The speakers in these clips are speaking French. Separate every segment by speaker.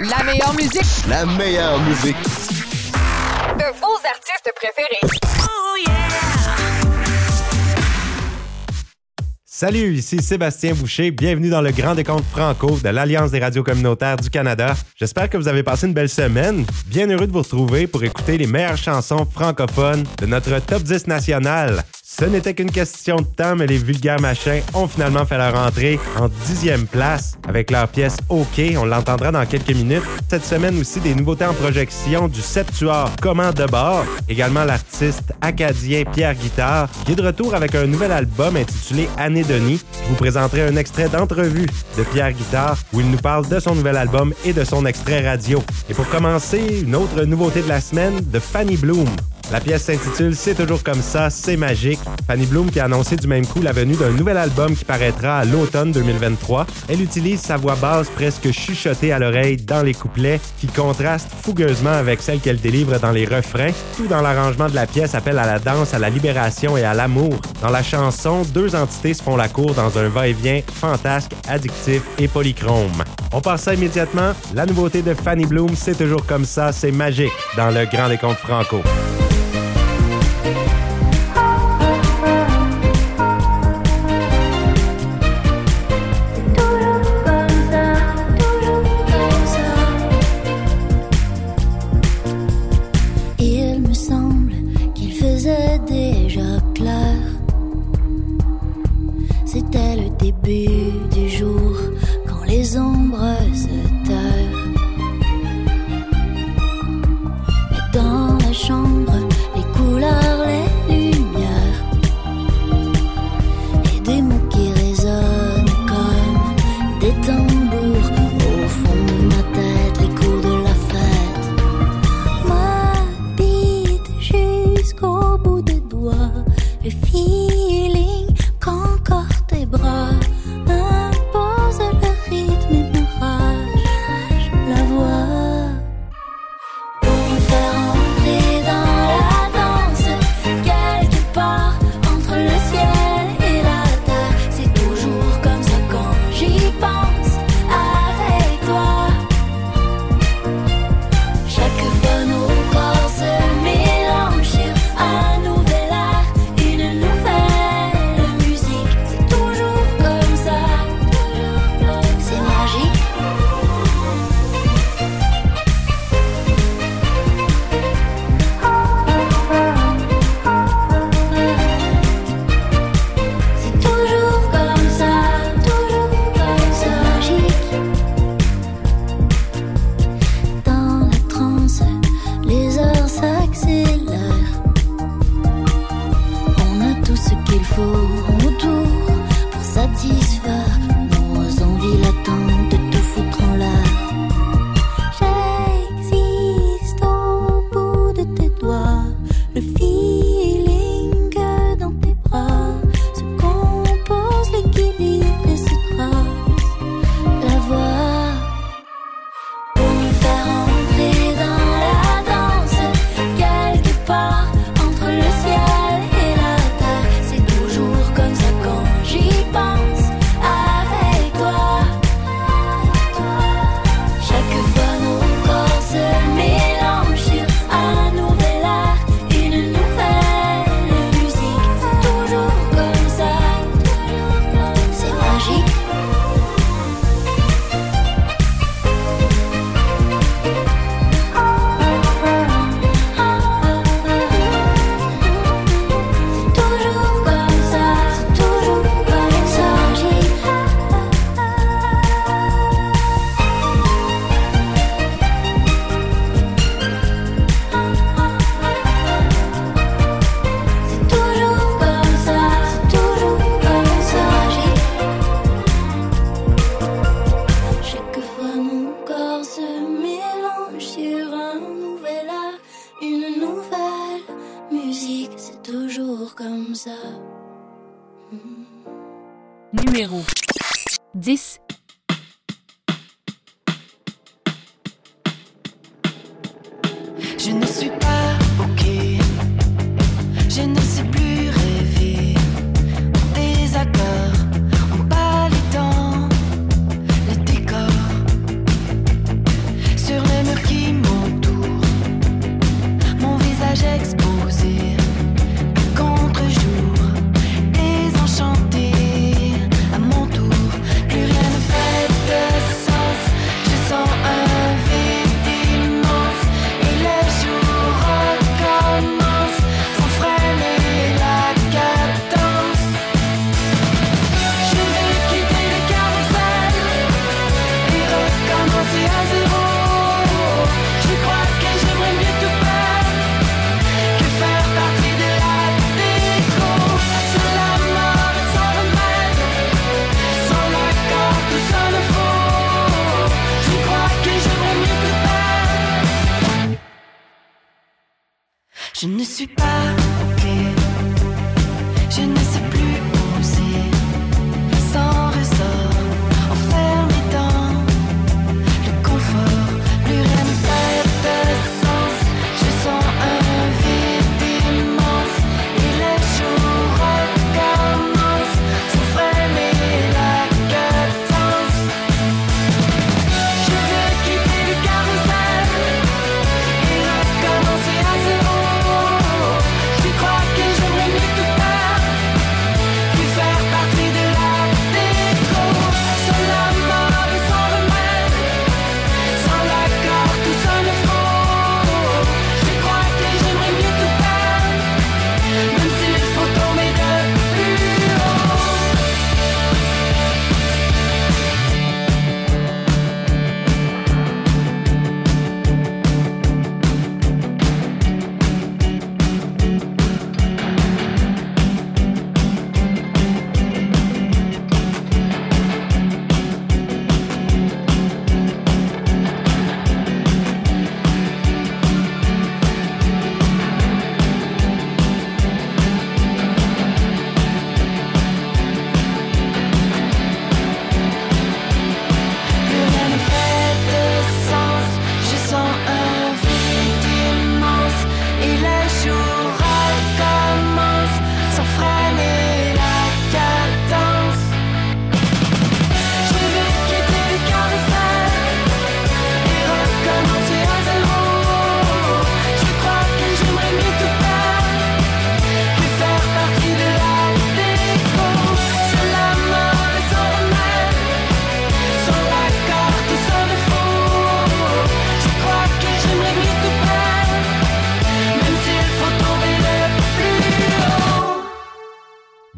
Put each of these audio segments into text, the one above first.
Speaker 1: La meilleure musique.
Speaker 2: La meilleure musique.
Speaker 1: De vos artistes préférés.
Speaker 3: Oh yeah!
Speaker 4: Salut, ici Sébastien Boucher. Bienvenue dans le Grand Décompte Franco de l'Alliance des radios communautaires du Canada. J'espère que vous avez passé une belle semaine. Bien heureux de vous retrouver pour écouter les meilleures chansons francophones de notre top 10 national. Ce n'était qu'une question de temps, mais les vulgaires machins ont finalement fait leur entrée en dixième place avec leur pièce OK. On l'entendra dans quelques minutes. Cette semaine aussi, des nouveautés en projection du septuor Comment de bord. Également l'artiste acadien Pierre Guitard, qui est de retour avec un nouvel album intitulé Année Denis. Je vous présenterai un extrait d'entrevue de Pierre Guitard où il nous parle de son nouvel album et de son extrait radio. Et pour commencer, une autre nouveauté de la semaine de Fanny Bloom. La pièce s'intitule C'est toujours comme ça, c'est magique. Fanny Bloom qui a annoncé du même coup la venue d'un nouvel album qui paraîtra à l'automne 2023. Elle utilise sa voix basse presque chuchotée à l'oreille dans les couplets qui contraste fougueusement avec celle qu'elle délivre dans les refrains. Tout dans l'arrangement de la pièce appelle à la danse, à la libération et à l'amour. Dans la chanson, deux entités se font la cour dans un va-et-vient fantasque, addictif et polychrome. On passe ça immédiatement. La nouveauté de Fanny Bloom, c'est toujours comme ça, c'est magique dans le Grand Décompte Franco.
Speaker 5: Pour
Speaker 6: Numéro 10.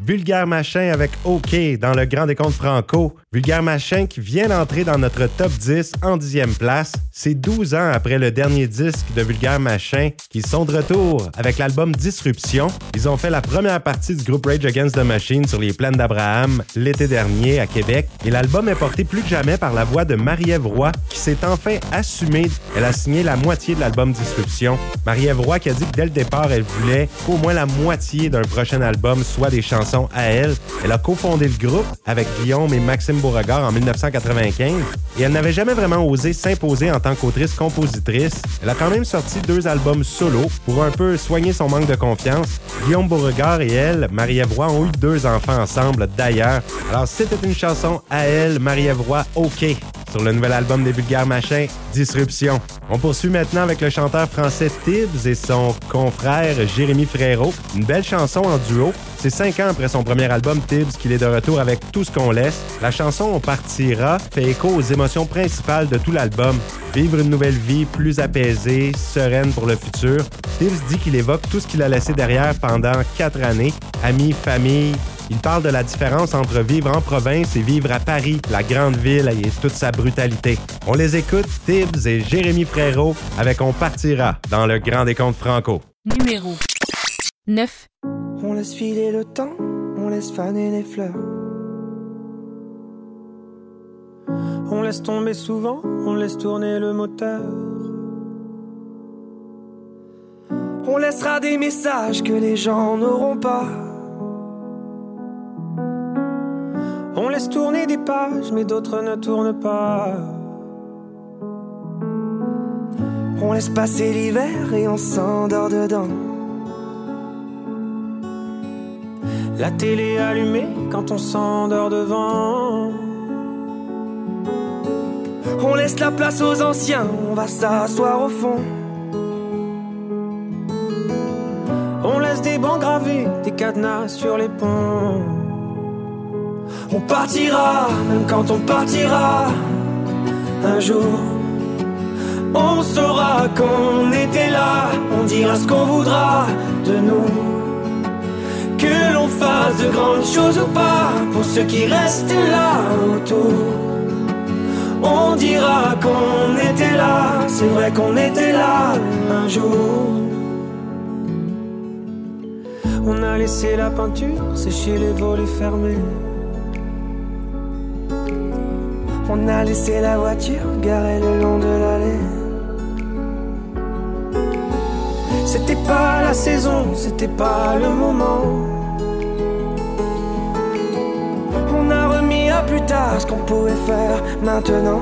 Speaker 4: Vulgaire Machin avec OK dans le Grand Décompte Franco. Vulgaire Machin qui vient d'entrer dans notre top 10 en 10e place. C'est 12 ans après le dernier disque de Vulgaire Machin qui sont de retour avec l'album Disruption. Ils ont fait la première partie du groupe Rage Against the Machine sur les plaines d'Abraham l'été dernier à Québec. Et l'album est porté plus que jamais par la voix de Marie-Ève Roy qui s'est enfin assumée. Elle a signé la moitié de l'album Disruption. Marie-Ève Roy qui a dit que dès le départ, elle voulait qu'au moins la moitié d'un prochain album soit des chansons à elle. Elle a cofondé le groupe avec Guillaume et Maxime Beauregard en 1995 et elle n'avait jamais vraiment osé s'imposer en tant qu'autrice-compositrice. Elle a quand même sorti deux albums solo pour un peu soigner son manque de confiance. Guillaume Beauregard et elle, Marie-Ève ont eu deux enfants ensemble d'ailleurs. Alors c'était une chanson à elle, Marie-Ève OK sur le nouvel album des Vulgaires Machins, Disruption. On poursuit maintenant avec le chanteur français Tibbs et son confrère Jérémy Frérot. Une belle chanson en duo. C'est cinq ans après son premier album Tibbs qu'il est de retour avec Tout ce qu'on laisse. La chanson On partira fait écho aux émotions principales de tout l'album. Vivre une nouvelle vie plus apaisée, sereine pour le futur. Tibbs dit qu'il évoque tout ce qu'il a laissé derrière pendant quatre années. Amis, famille, il parle de la différence entre vivre en province et vivre à Paris, la grande ville et toute sa brutalité. On les écoute, Tibbs et Jérémy Frérot, avec On partira dans le Grand Décompte Franco.
Speaker 7: Numéro 9.
Speaker 8: On laisse filer le temps, on laisse faner les fleurs. On laisse tomber souvent, on laisse tourner le moteur. On laissera des messages que les gens n'auront pas. On laisse tourner des pages, mais d'autres ne tournent pas. On laisse passer l'hiver et on s'endort dedans. La télé allumée quand on s'endort devant. On laisse la place aux anciens, on va s'asseoir au fond. On laisse des bancs gravés, des cadenas sur les ponts. On partira, même quand on partira. Un jour, on saura qu'on était là. On dira ce qu'on voudra de nous. Que l'on fasse de grandes choses ou pas, pour ceux qui restent là autour. On dira qu'on était là, c'est vrai qu'on était là un jour. On a laissé la peinture sécher les volets fermés. On a laissé la voiture garée le long de l'allée. C'était pas la la saison, c'était pas le moment. On a remis à plus tard ce qu'on pouvait faire maintenant.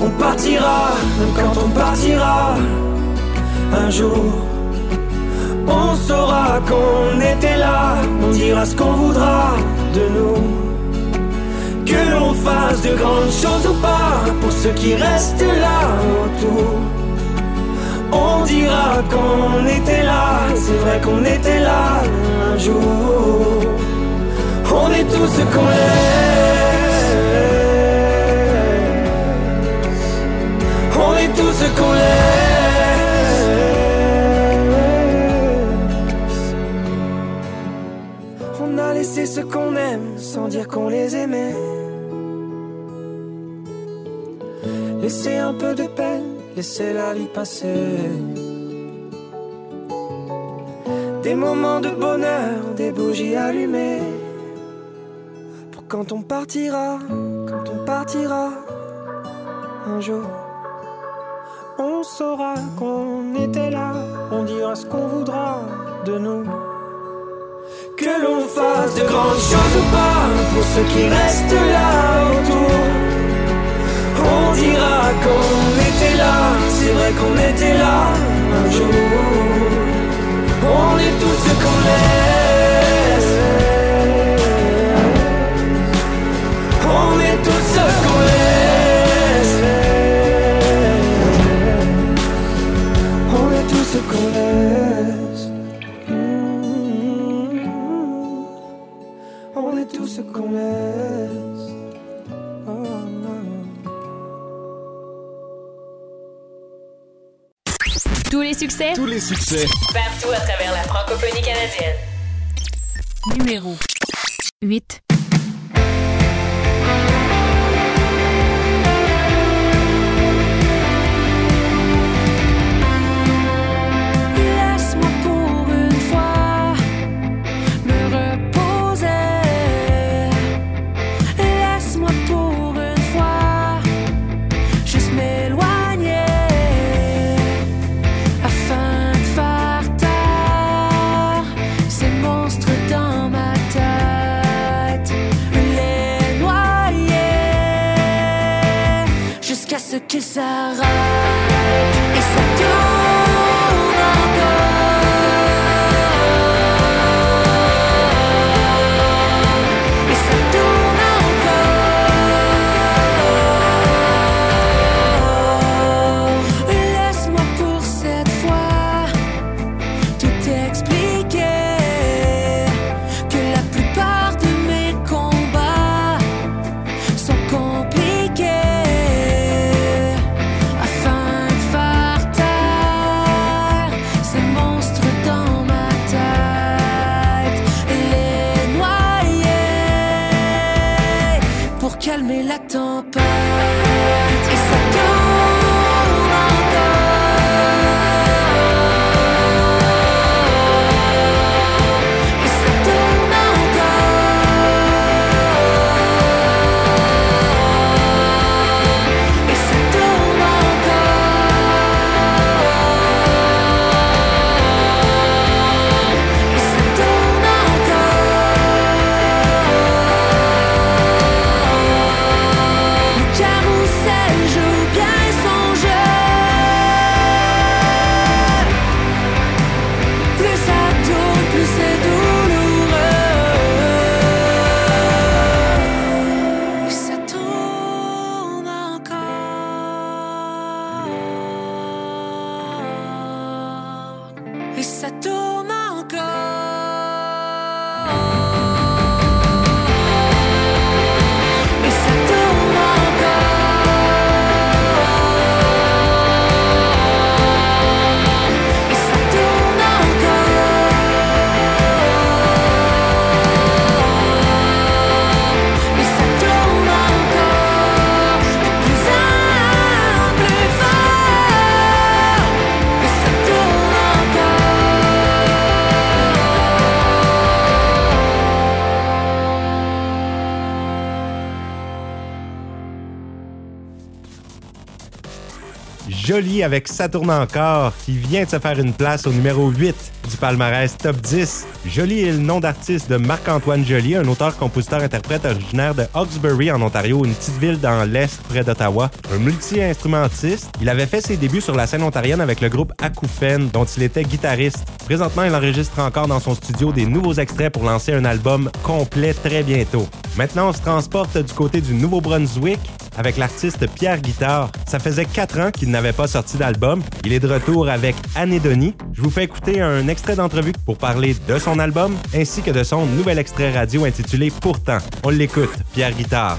Speaker 8: On partira, même quand on partira, un jour. On saura qu'on était là, on dira ce qu'on voudra de nous. Que l'on fasse de grandes choses ou pas, pour ceux qui restent là autour. On dira qu'on était là, c'est vrai qu'on était là un jour. On est tous ce qu'on laisse. On est tous ce qu'on a laissé ce qu'on aime sans dire qu'on les aimait. Laisser un peu de peine, laisser la vie passer. Des moments de bonheur, des bougies allumées. Pour quand on partira, quand on partira, un jour, on saura qu'on était là, on dira ce qu'on voudra de nous. Que l'on fasse de grandes choses ou pas, pour ceux qui restent là autour. On dira qu'on c'est vrai qu'on était là un jour. On est tous ce qu'on laisse.
Speaker 9: Succès,
Speaker 10: Tous les succès.
Speaker 7: Partout à travers la francophonie canadienne.
Speaker 9: numéro 8.
Speaker 11: Ce
Speaker 4: Jolie avec Ça encore, qui vient de se faire une place au numéro 8 du palmarès Top 10. Jolie est le nom d'artiste de Marc-Antoine Joly, un auteur-compositeur-interprète originaire de Hawkesbury, en Ontario, une petite ville dans l'Est près d'Ottawa. Un multi-instrumentiste, il avait fait ses débuts sur la scène ontarienne avec le groupe Acouphène, dont il était guitariste. Présentement, il enregistre encore dans son studio des nouveaux extraits pour lancer un album complet très bientôt. Maintenant, on se transporte du côté du Nouveau-Brunswick avec l'artiste Pierre Guitard. Ça faisait quatre ans qu'il n'avait pas sorti d'album. Il est de retour avec Anédonie. Je vous fais écouter un extrait d'entrevue pour parler de son album ainsi que de son nouvel extrait radio intitulé Pourtant. On l'écoute, Pierre Guitard.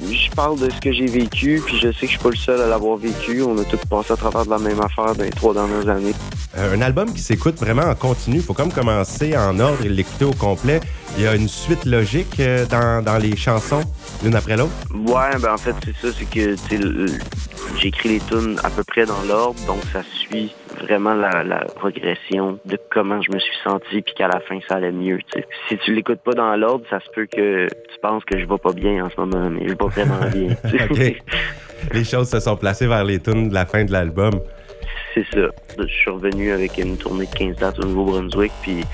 Speaker 12: Je parle de ce que j'ai vécu, puis je sais que je suis pas le seul à l'avoir vécu. On a tous passé à travers de la même affaire dans les trois dernières années.
Speaker 4: Euh, un album qui s'écoute vraiment en continu. Il faut comme commencer en ordre et l'écouter au complet. Il y a une suite logique euh, dans, dans les chansons, l'une après l'autre?
Speaker 12: Ouais, ben en fait, c'est ça, c'est que j'écris les tunes à peu près dans l'ordre, donc ça suit vraiment la, la progression de comment je me suis senti, puis qu'à la fin, ça allait mieux. Si tu l'écoutes pas dans l'ordre, ça se peut que tu penses que je vais pas bien en ce moment, mais je vais pas vraiment bien.
Speaker 4: Les choses se sont placées vers les tunes de la fin de l'album.
Speaker 12: C'est ça. Je suis revenu avec une tournée de 15 dates au Nouveau-Brunswick, puis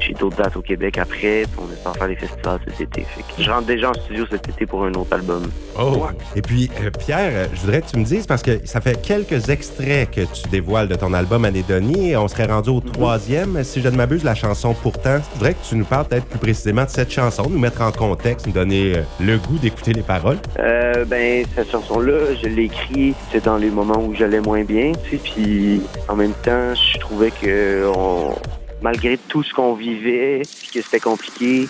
Speaker 12: j'ai d'autres dates au Québec après, puis on espère faire des festivals cet été. Je rentre déjà en studio cet été pour un autre album.
Speaker 4: Oh! Et puis, euh, Pierre, je voudrais que tu me dises, parce que ça fait quelques extraits que tu dévoiles de ton album Anédonie. On serait rendu au troisième, si je ne m'abuse, la chanson Pourtant. Je voudrais que tu nous parles peut-être plus précisément de cette chanson, nous mettre en contexte, nous donner euh, le goût d'écouter les paroles.
Speaker 12: Euh, ben, cette chanson-là, je l'ai écrite c'est dans les moments où j'allais moins bien, tu sais, puis en même temps, je trouvais que on- malgré tout ce qu'on vivait, puis que c'était compliqué,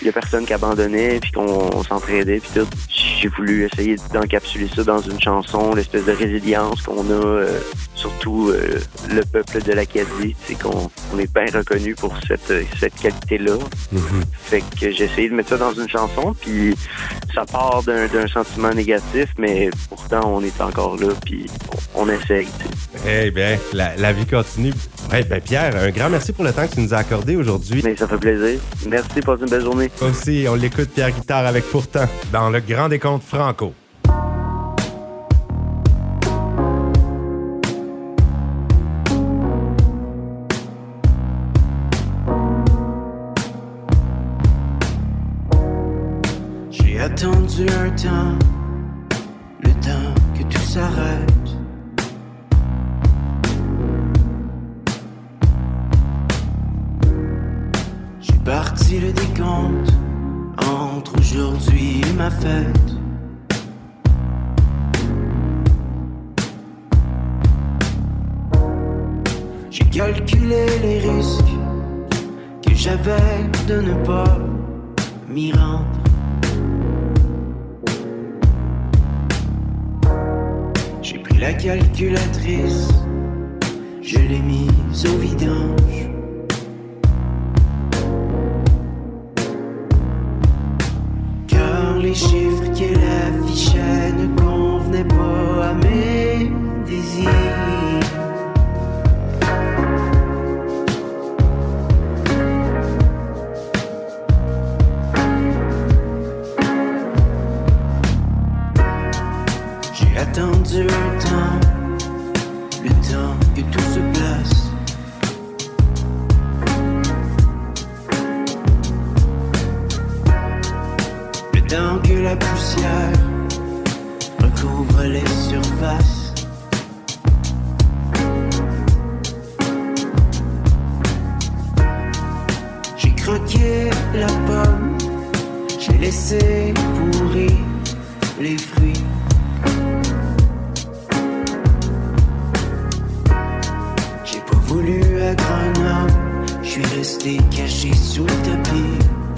Speaker 12: il y a personne qui abandonnait, puis qu'on on s'entraidait, puis tout. J'ai voulu essayer d'encapsuler ça dans une chanson, l'espèce de résilience qu'on a, euh, surtout euh, le peuple de l'Acadie, c'est qu'on on est bien reconnu pour cette, cette qualité-là. Fait que j'ai essayé de mettre ça dans une chanson, puis ça part d'un sentiment négatif, mais pourtant on est encore là, puis on, on essaye.
Speaker 4: Eh bien, la, la vie continue. Eh ben Pierre, un grand merci pour le temps que tu nous as accordé aujourd'hui.
Speaker 12: Mais ça fait plaisir. Merci, passez une belle journée.
Speaker 4: Aussi, on l'écoute Pierre Guitare avec Pourtant dans le Grand Décompte Franco.
Speaker 13: J'ai attendu un temps, le temps que tout s'arrête. Parti le décompte entre aujourd'hui et ma fête. J'ai calculé les risques que j'avais de ne pas m'y rendre. J'ai pris la calculatrice, je l'ai mise au vidange. Resté caché sous le tapis.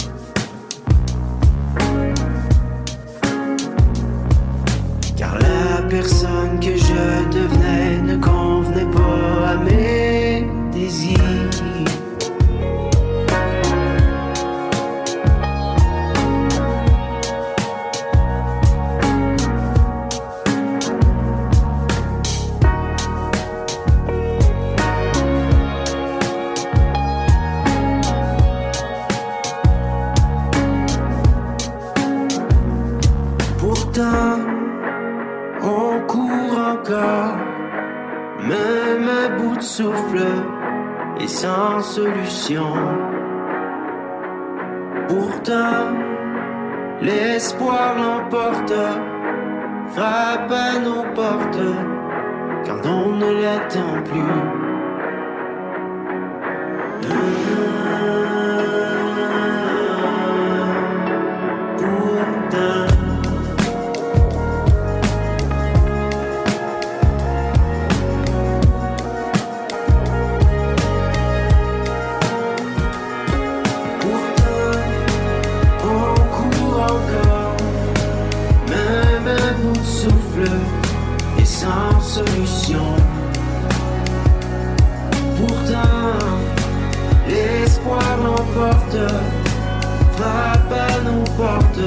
Speaker 14: porte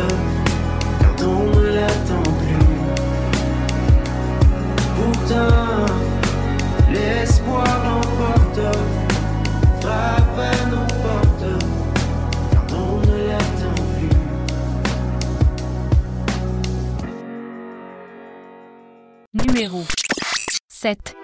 Speaker 14: quand on ne l'attend plus. Pourtant, l'espoir l'emporte, frappe à nos portes quand on ne l'attend plus.
Speaker 11: Numéro 7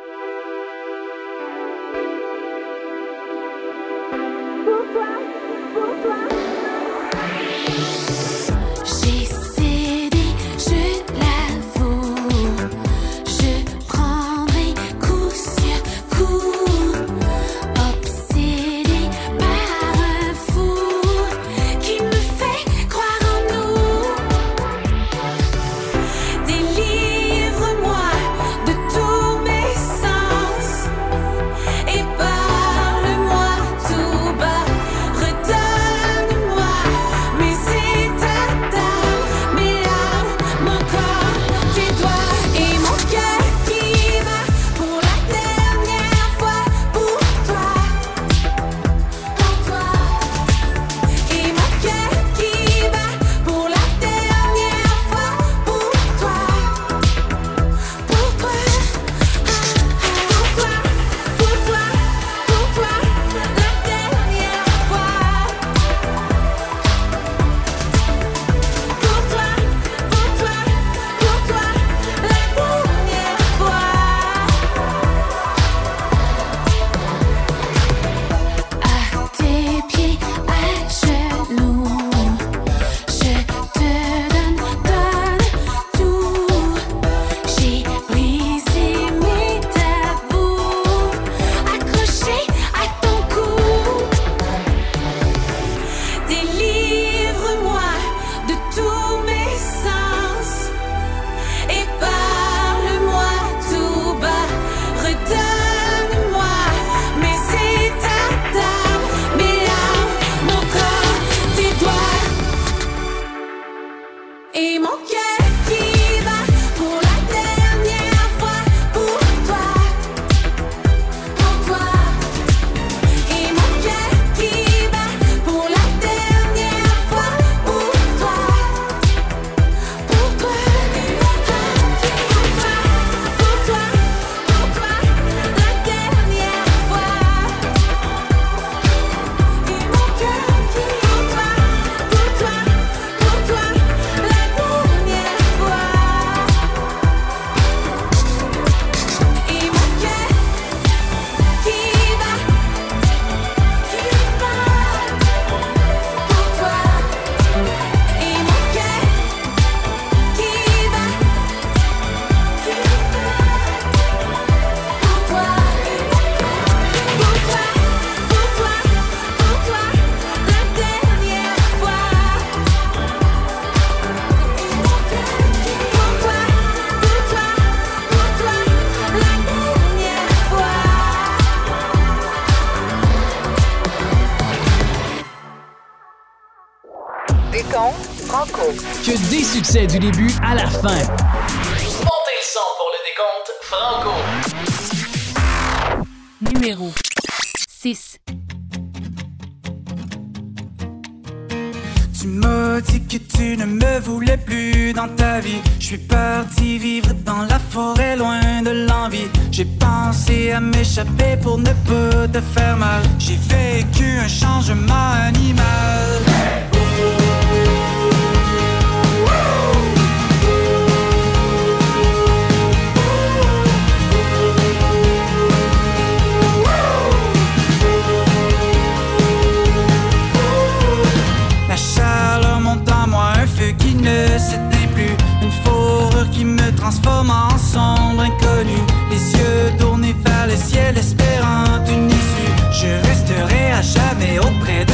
Speaker 10: que des succès du début à la fin.
Speaker 15: Montez le son pour le décompte Franco.
Speaker 11: Numéro 6
Speaker 16: Tu m'as dit que tu ne me voulais plus dans ta vie. Je suis parti vivre dans la forêt loin de l'envie. J'ai pensé à m'échapper pour ne pas te faire mal. J'ai vécu un changement animal. l'espérance d'une issue. Je resterai à jamais auprès de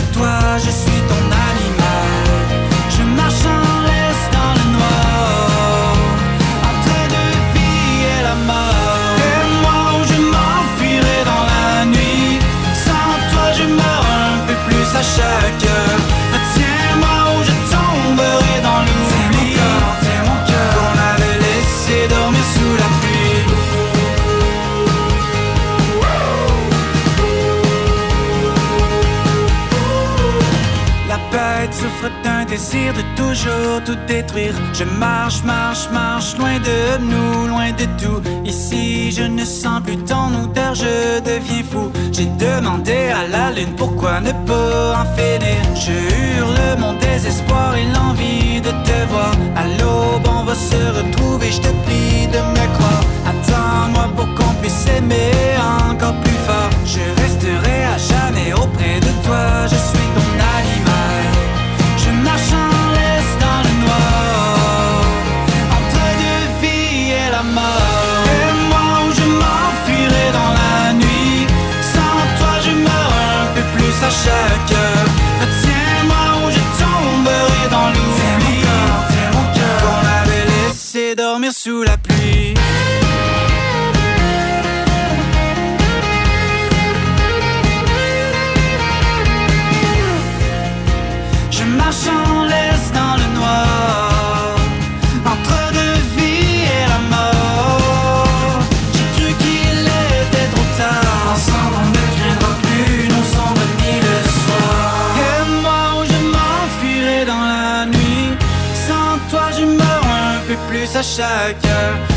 Speaker 16: de toujours tout détruire. Je marche, marche, marche, loin de nous, loin de tout. Ici, je ne sens plus ton odeur, je deviens fou. J'ai demandé à la lune pourquoi ne pas en finir. Je hurle mon désespoir et l'envie de te voir. À l'aube, on va se retrouver, je te prie de me croire. Attends-moi pour qu'on puisse aimer encore peu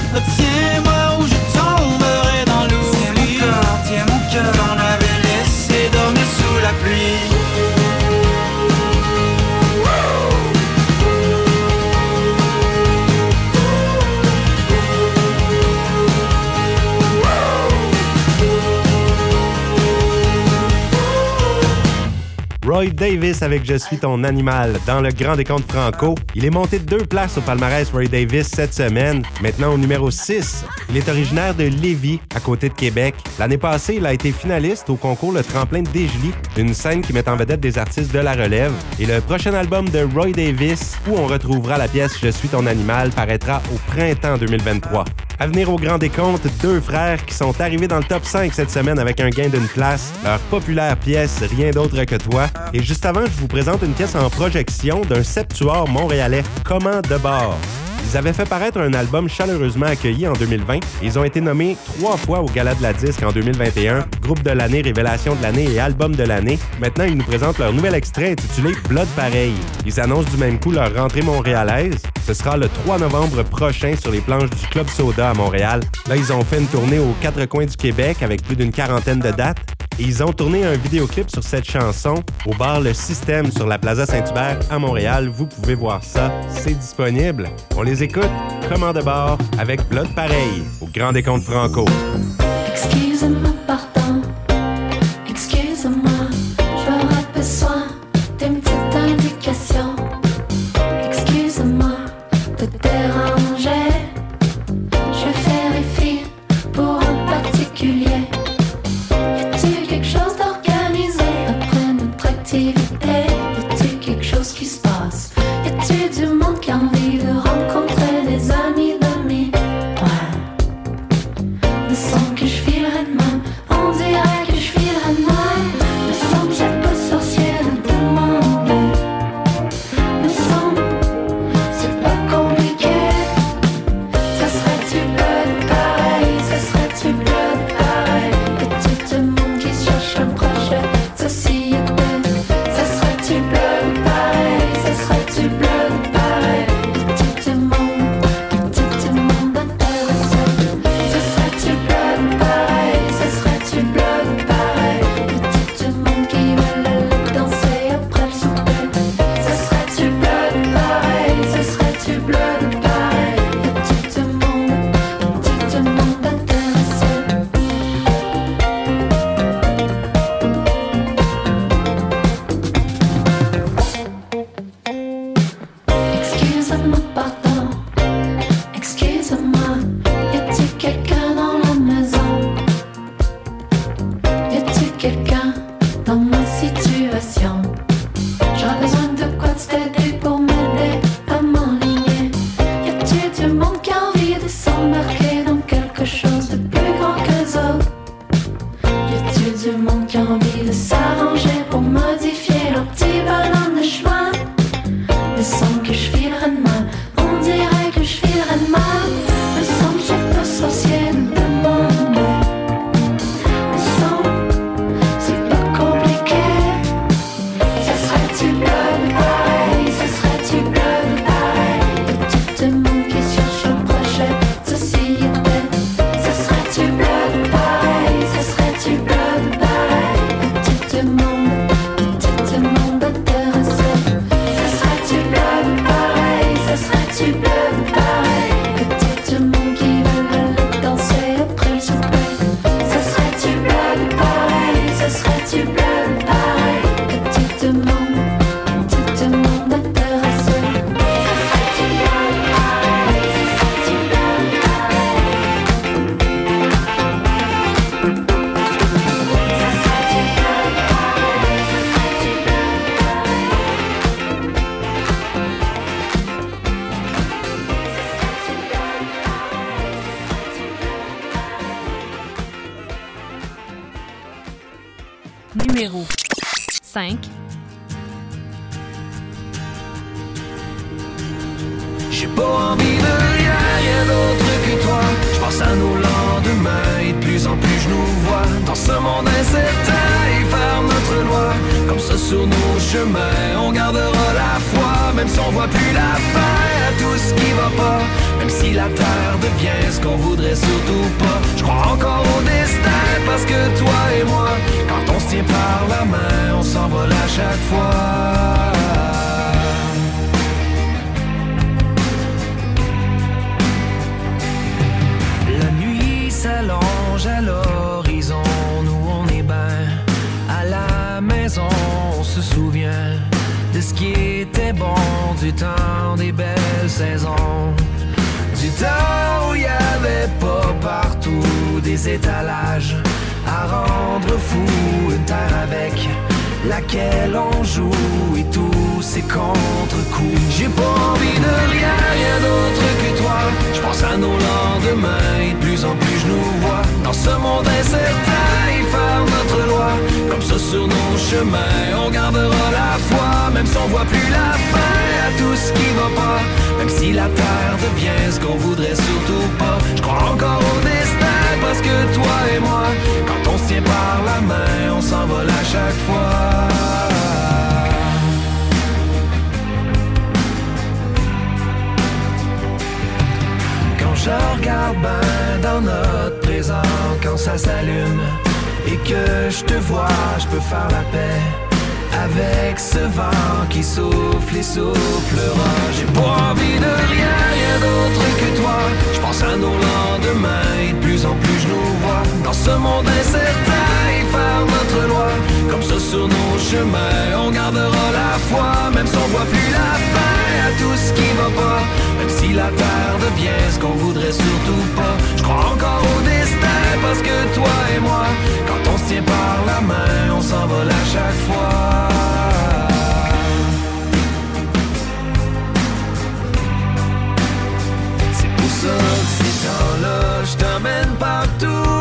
Speaker 4: Roy Davis avec Je suis ton animal dans le Grand Décompte Franco. Il est monté de deux places au palmarès Roy Davis cette semaine, maintenant au numéro 6. Il est originaire de Lévis, à côté de Québec. L'année passée, il a été finaliste au concours Le Tremplin de Dégely, une scène qui met en vedette des artistes de la relève. Et le prochain album de Roy Davis, où on retrouvera la pièce Je suis ton animal, paraîtra au printemps 2023. À venir au Grand Décompte, deux frères qui sont arrivés dans le top 5 cette semaine avec un gain d'une place. Leur populaire pièce Rien d'autre que toi. Et juste avant, je vous présente une pièce en projection d'un septuor montréalais, Comment de bord? Ils avaient fait paraître un album chaleureusement accueilli en 2020. Ils ont été nommés trois fois au Gala de la Disque en 2021, groupe de l'année, révélation de l'année et album de l'année. Maintenant, ils nous présentent leur nouvel extrait intitulé Blood Pareil. Ils annoncent du même coup leur rentrée montréalaise. Ce sera le 3 novembre prochain sur les planches du Club Soda à Montréal. Là, ils ont fait une tournée aux quatre coins du Québec avec plus d'une quarantaine de dates. Et ils ont tourné un vidéoclip sur cette chanson au bar Le Système sur la Plaza Saint-Hubert à Montréal. Vous pouvez voir ça, c'est disponible. On les écoute, comment de bord, avec Blood Pareil, au Grand Décompte Franco.
Speaker 17: Excuse-moi, pardon. Excuse-moi, pardon.
Speaker 11: Numéro 5.
Speaker 14: J'ai pas envie de rien, rien d'autre que toi. Je pense à nos lendemains et de plus en plus je nous vois dans ce monde incertain et faire notre loi. Comme ça sur nos chemins, on gardera la foi, même si on voit plus la fin à tout ce qui va pas. Même si la terre devient ce qu'on voudrait surtout pas. Je crois encore au destin parce que toi et moi, quand on se tient par la main, on s'envole à chaque fois. La nuit s'allonge à l'horizon, nous on est ben à la maison, on se souvient de ce qui était bon du temps des belles saisons. Du temps où il y avait pas partout des étalages à rendre fou, une terre avec laquelle on joue et tous ces contre-coups. J'ai pas envie de rien, rien d'autre que toi. Je pense à nos lendemains et de plus en plus je nous vois dans ce monde incertain et faire notre loi. Comme ça sur nos chemins, on gardera la foi, même si on voit plus la fin à tout ce qui va pas. Même si la terre devient ce qu'on voudrait surtout pas. Je crois encore au destin parce que toi et moi, quand on se tient par la main, on s'envole à chaque fois. Quand je regarde ben dans notre présent, quand ça s'allume et que je te vois, je peux faire la paix avec ce vent qui souffle et soufflera. J'ai pas envie de rien, rien d'autre que toi. Je pense à nos lendemains et de plus en plus je nous vois dans ce monde incertain et faire notre loi. Comme ça sur nos chemins, on gardera la foi, même si on voit plus la fin à tout ce qui va pas. Même si la terre devient ce qu'on voudrait surtout pas. Je crois encore au destin parce que toi et moi, quand on se tient par la main, on s'envole à chaque fois. C'est pour ça que ces temps-là, je t'emmène partout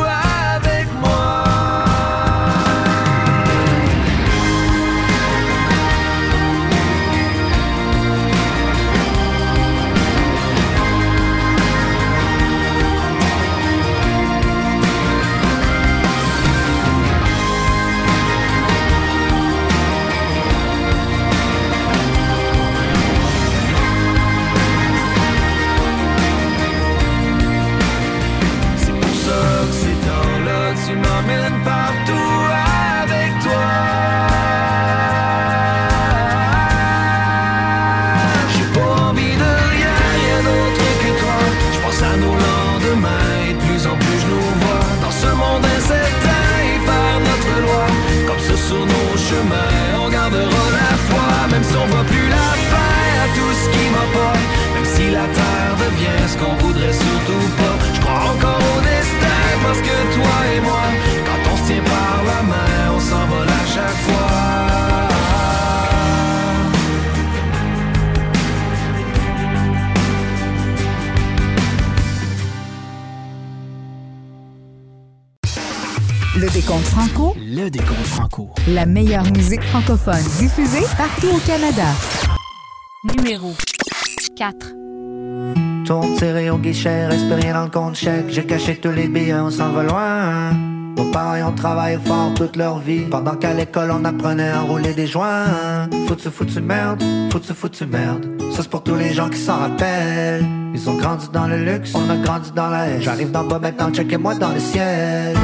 Speaker 14: la
Speaker 1: meilleure musique francophone diffusée partout au Canada.
Speaker 11: Numéro 4.
Speaker 18: Tourne serré au guichet, reste rien dans le compte chèque. J'ai caché tous les billets, on s'en va loin. Nos parents ont travaillé fort toute leur vie. Pendant qu'à l'école on apprenait à rouler des joints. Foutu, foutu merde, foutu, foutu merde. Ça c'est pour tous les gens qui s'en rappellent. Ils ont grandi dans le luxe, on a grandi dans la haine. J'arrive d'en bas maintenant, checkez-moi dans le ciel.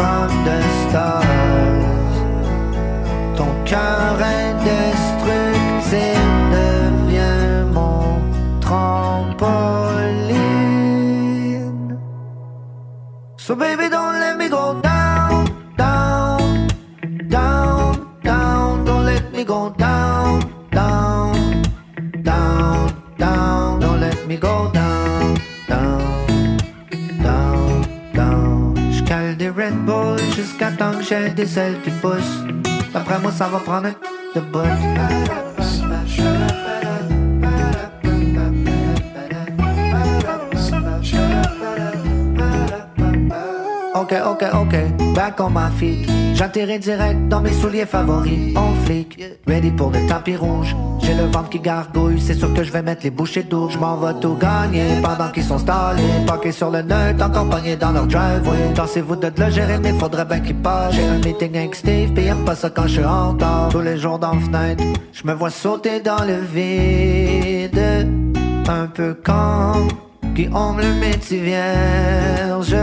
Speaker 18: From the stars. Ton cœur indestructible devient mon trampoline. So baby, don't let me go down, down, down, down. Don't let me go down, down, down, down. Don't let me go down, jusqu'à temps que j'ai des ailes qui poussent. D'après moi, ça va prendre de bottes. okay, okay, okay back on my feet. J'atterris direct dans mes souliers favoris. On flic, ready pour le tapis rouge. J'ai le ventre qui gargouille, c'est sûr que je vais mettre les bouchées d'eau. Je m'en vais tout gagner pendant qu'ils sont stallés. Parqués sur le neutre, encore dans leur driveway. Pensez-vous de le gérer, mais faudrait bien qu'ils passent. J'ai un meeting avec Steve, pis pas ça quand je suis en retard. Tous les jours dans la fenêtre, je me vois sauter dans le vide. Un peu comme qui ont le métier vierge.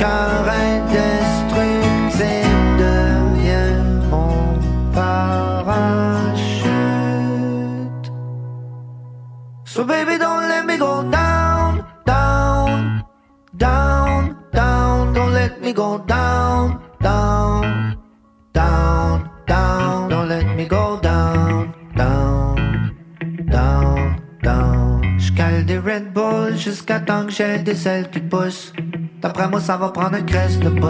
Speaker 18: Cœur indestructible devient mon parachute. So baby, don't let me go down, down, down, down. Don't let me go down, down, down, down. Don't let me go down, down, down, down. J'cale des Red Bull jusqu'à temps que j'ai des ailes qui. D'après moi, ça va prendre un crèche de bout.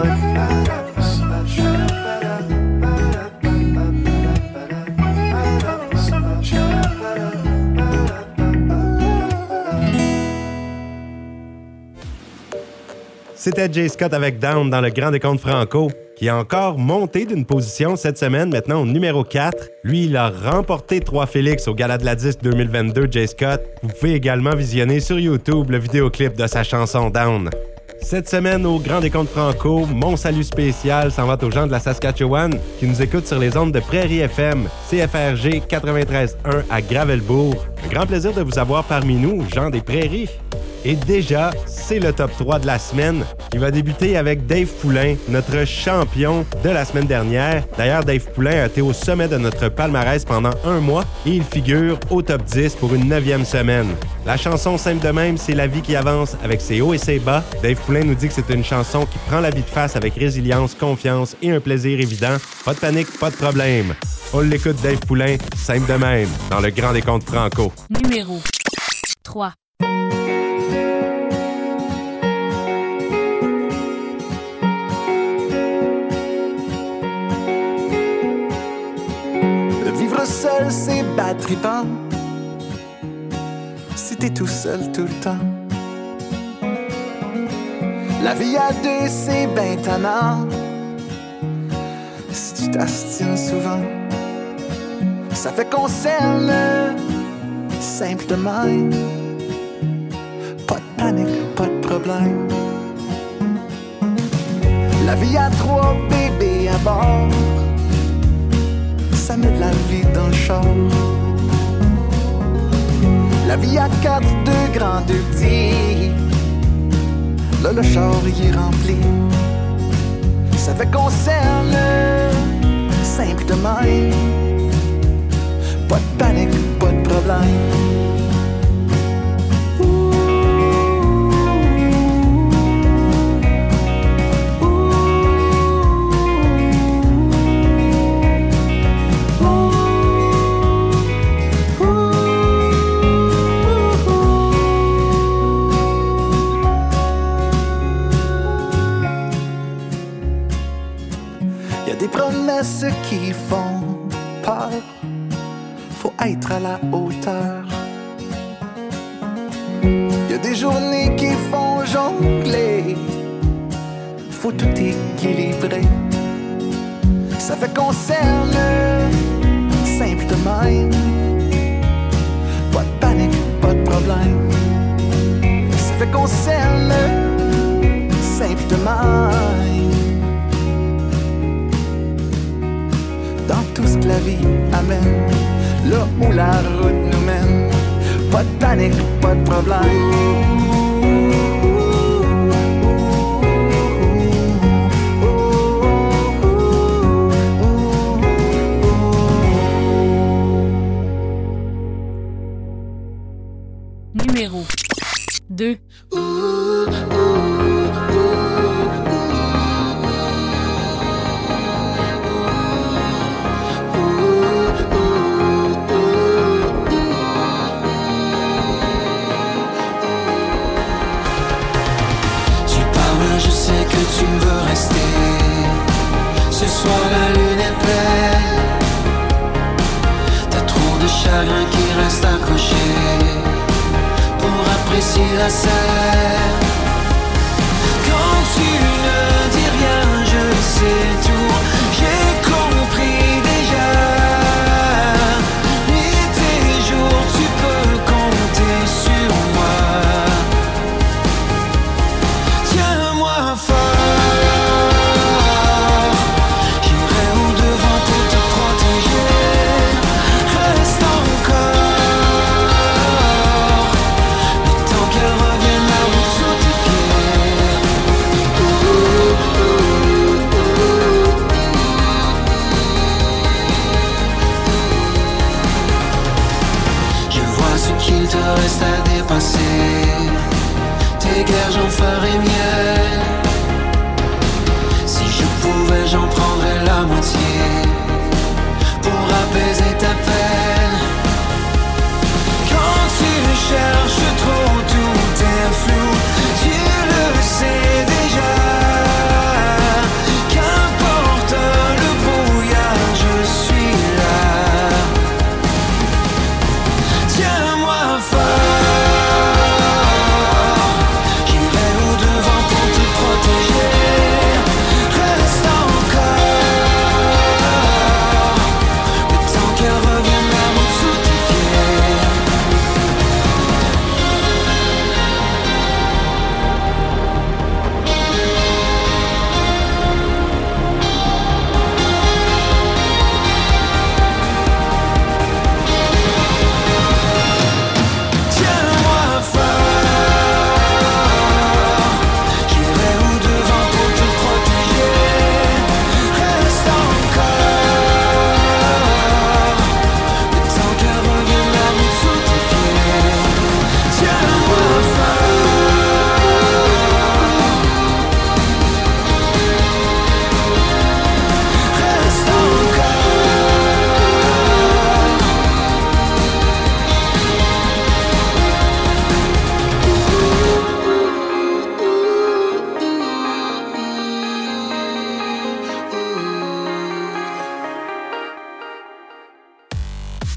Speaker 4: C'était Jay Scott avec Down dans le Grand Décompte Franco, qui a encore monté d'une position cette semaine, maintenant au numéro 4. Lui, il a remporté 3 Félix au Gala de la Disque 2022, Jay Scott. Vous pouvez également visionner sur YouTube le vidéoclip de sa chanson Down. Cette semaine, au Grand Décompte Franco, mon salut spécial s'en va aux gens de la Saskatchewan qui nous écoutent sur les ondes de Prairie FM, CFRG 93.1 à Gravelbourg. Un grand plaisir de vous avoir parmi nous, gens des Prairies. Et déjà, c'est le top 3 de la semaine qui va débuter avec Dave Poulain, notre champion de la semaine dernière. D'ailleurs, Dave Poulain a été au sommet de notre palmarès pendant un mois et il figure au top 10 pour une neuvième semaine. La chanson simple de même, c'est la vie qui avance avec ses hauts et ses bas. Dave Poulain nous dit que c'est une chanson qui prend la vie de face avec résilience, confiance et un plaisir évident. Pas de panique, pas de problème. On l'écoute Dave Poulain, simple de même, dans le Grand Décompte Franco.
Speaker 11: Numéro 3.
Speaker 19: Seul, c'est battrivant. Si t'es tout seul tout le temps. La vie à deux, c'est ben tannant. Si tu t'astines souvent, ça fait qu'on s'aime simple de même. Pas de panique, pas de problème. La vie à trois bébés à bord met de la vie dans le char. La vie à quatre, deux grands, deux petits. Là, le char, il est rempli. Ça fait qu'on simple de même. Pas de panique, pas de problème. À la hauteur. Y a des journées qui font jongler. Faut tout équilibrer. Ça fait qu'on s'aime simple de. Pas de panique, pas de problème. Ça fait qu'on s'aime simple de dans tout ce que la vie amène, là où la route nous mène. Pas de panique, pas de
Speaker 11: Numéro 2.
Speaker 13: La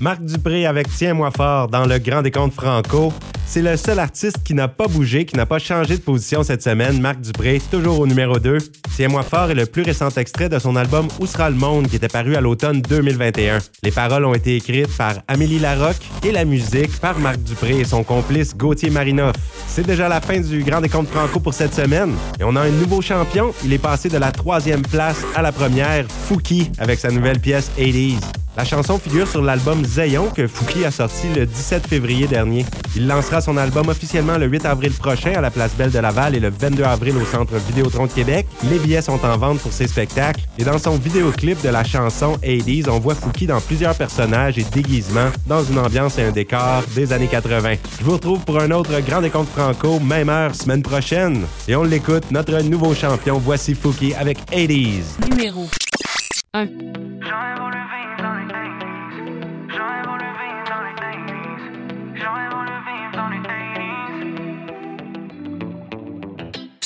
Speaker 4: Marc Dupré avec Tiens-moi fort dans le Grand Décompte Franco. C'est le seul artiste qui n'a pas bougé, qui n'a pas changé de position cette semaine. Marc Dupré, toujours au numéro 2. Tiens-moi fort est le plus récent extrait de son album Où sera le monde qui était paru à l'automne 2021. Les paroles ont été écrites par Amélie Larocque et la musique par Marc Dupré et son complice Gauthier Marinoff. C'est déjà la fin du Grand Décompte Franco pour cette semaine. Et on a un nouveau champion. Il est passé de la troisième place à la première, Fouki, avec sa nouvelle pièce 80s. La chanson figure sur l'album Zayon que Fouki a sorti le 17 février dernier. Son album officiellement le 8 avril prochain à la Place Belle de Laval et le 22 avril au Centre Vidéotron de Québec. Les billets sont en vente pour ses spectacles. Et dans son vidéoclip de la chanson 80s, on voit Fouki dans plusieurs personnages et déguisements dans une ambiance et un décor des années 80. Je vous retrouve pour un autre Grand Décompte Franco, même heure, semaine prochaine. Et on l'écoute, notre nouveau champion, voici Fouki avec 80s.
Speaker 7: Numéro 1.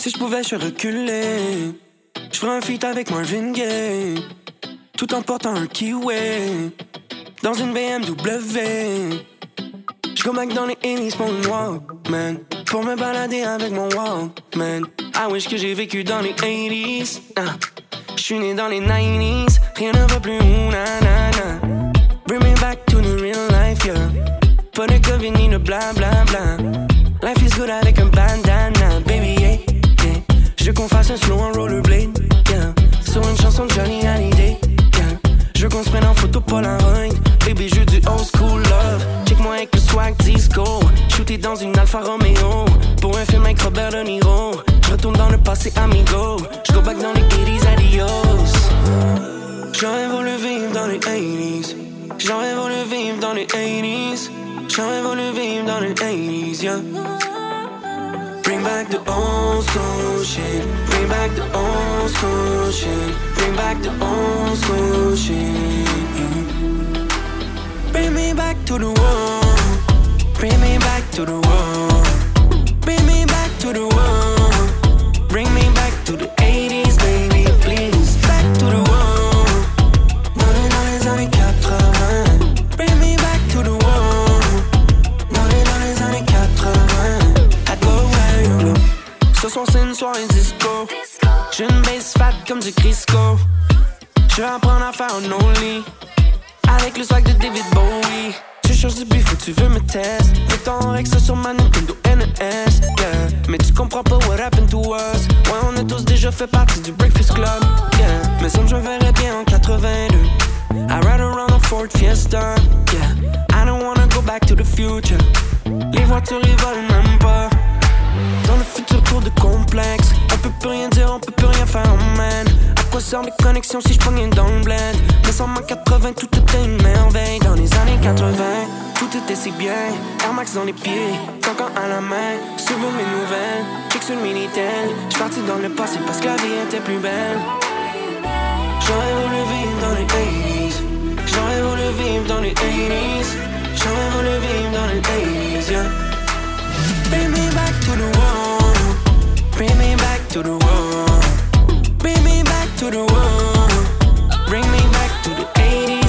Speaker 20: Si je pouvais, je reculer. Je ferais un feat avec Marvin Gaye. Tout en portant un kiwi. Dans une BMW. Je back dans les 80s pour une Walkman. Pour me balader avec mon Walkman. I wish que j'ai vécu dans les 80s. Ah. Je suis né dans les 90s. Rien ne va plus. ouh, Na, na, na. Bring me back to the real life, yeah. Pas de COVID ni de bla bla bla. Life is good avec un bandana. Je qu'on fasse un slow en rollerblade, yeah. Sur une chanson de Johnny Hallyday, yeah. Je veux qu'on se prenne en photo Polaroid, baby, je du old school love. Check-moi avec le swag disco, shooté dans une Alfa Romeo. Pour un film avec Robert De Niro, je retourne dans le passé, amigo. Je go back dans les 80s, adios. J'aurais voulu vivre dans les 80s. J'aurais voulu vivre dans les 80s. J'aurais voulu vivre dans les 80s, yeah. Bring back the old school shit. Bring back the old school shit. Bring back the old school shit. Bring me back to the world. Bring me back to the world. Bring me back to the world. Bring me back to the
Speaker 13: soirée disco. J'ai une base fat comme du Crisco. Je vais apprendre à faire un only. Avec le swag de David Bowie. Tu changes de bif ou tu veux me test. Fais ton Rex sur ma Nintendo NES. Yeah. Mais tu comprends pas what happened to us. Ouais, on a tous déjà fait partie du Breakfast Club. Yeah. Mais ça me verrais bien en 82. I ride around a Ford Fiesta. Yeah. I don't wanna go back to the future. Les voitures ils volent même pas. De complexe. On peut plus rien dire, on peut plus rien faire, man. À quoi servent les connexions si je pognais dans le bled? Mais en 80, tout était une merveille. Dans les années 80, tout était si bien. Air Max dans les pieds, cancan à la main. Suivre mes nouvelles, check sur le Minitel. J'suis parti dans le passé parce que la vie était plus belle. J'aurais voulu vivre dans les 80s. J'aurais voulu vivre dans les 80s. J'aurais voulu vivre dans les 80s, yeah. Bring me back to the Bring me back to the world. Bring me back to the world. Bring me back to the 80s.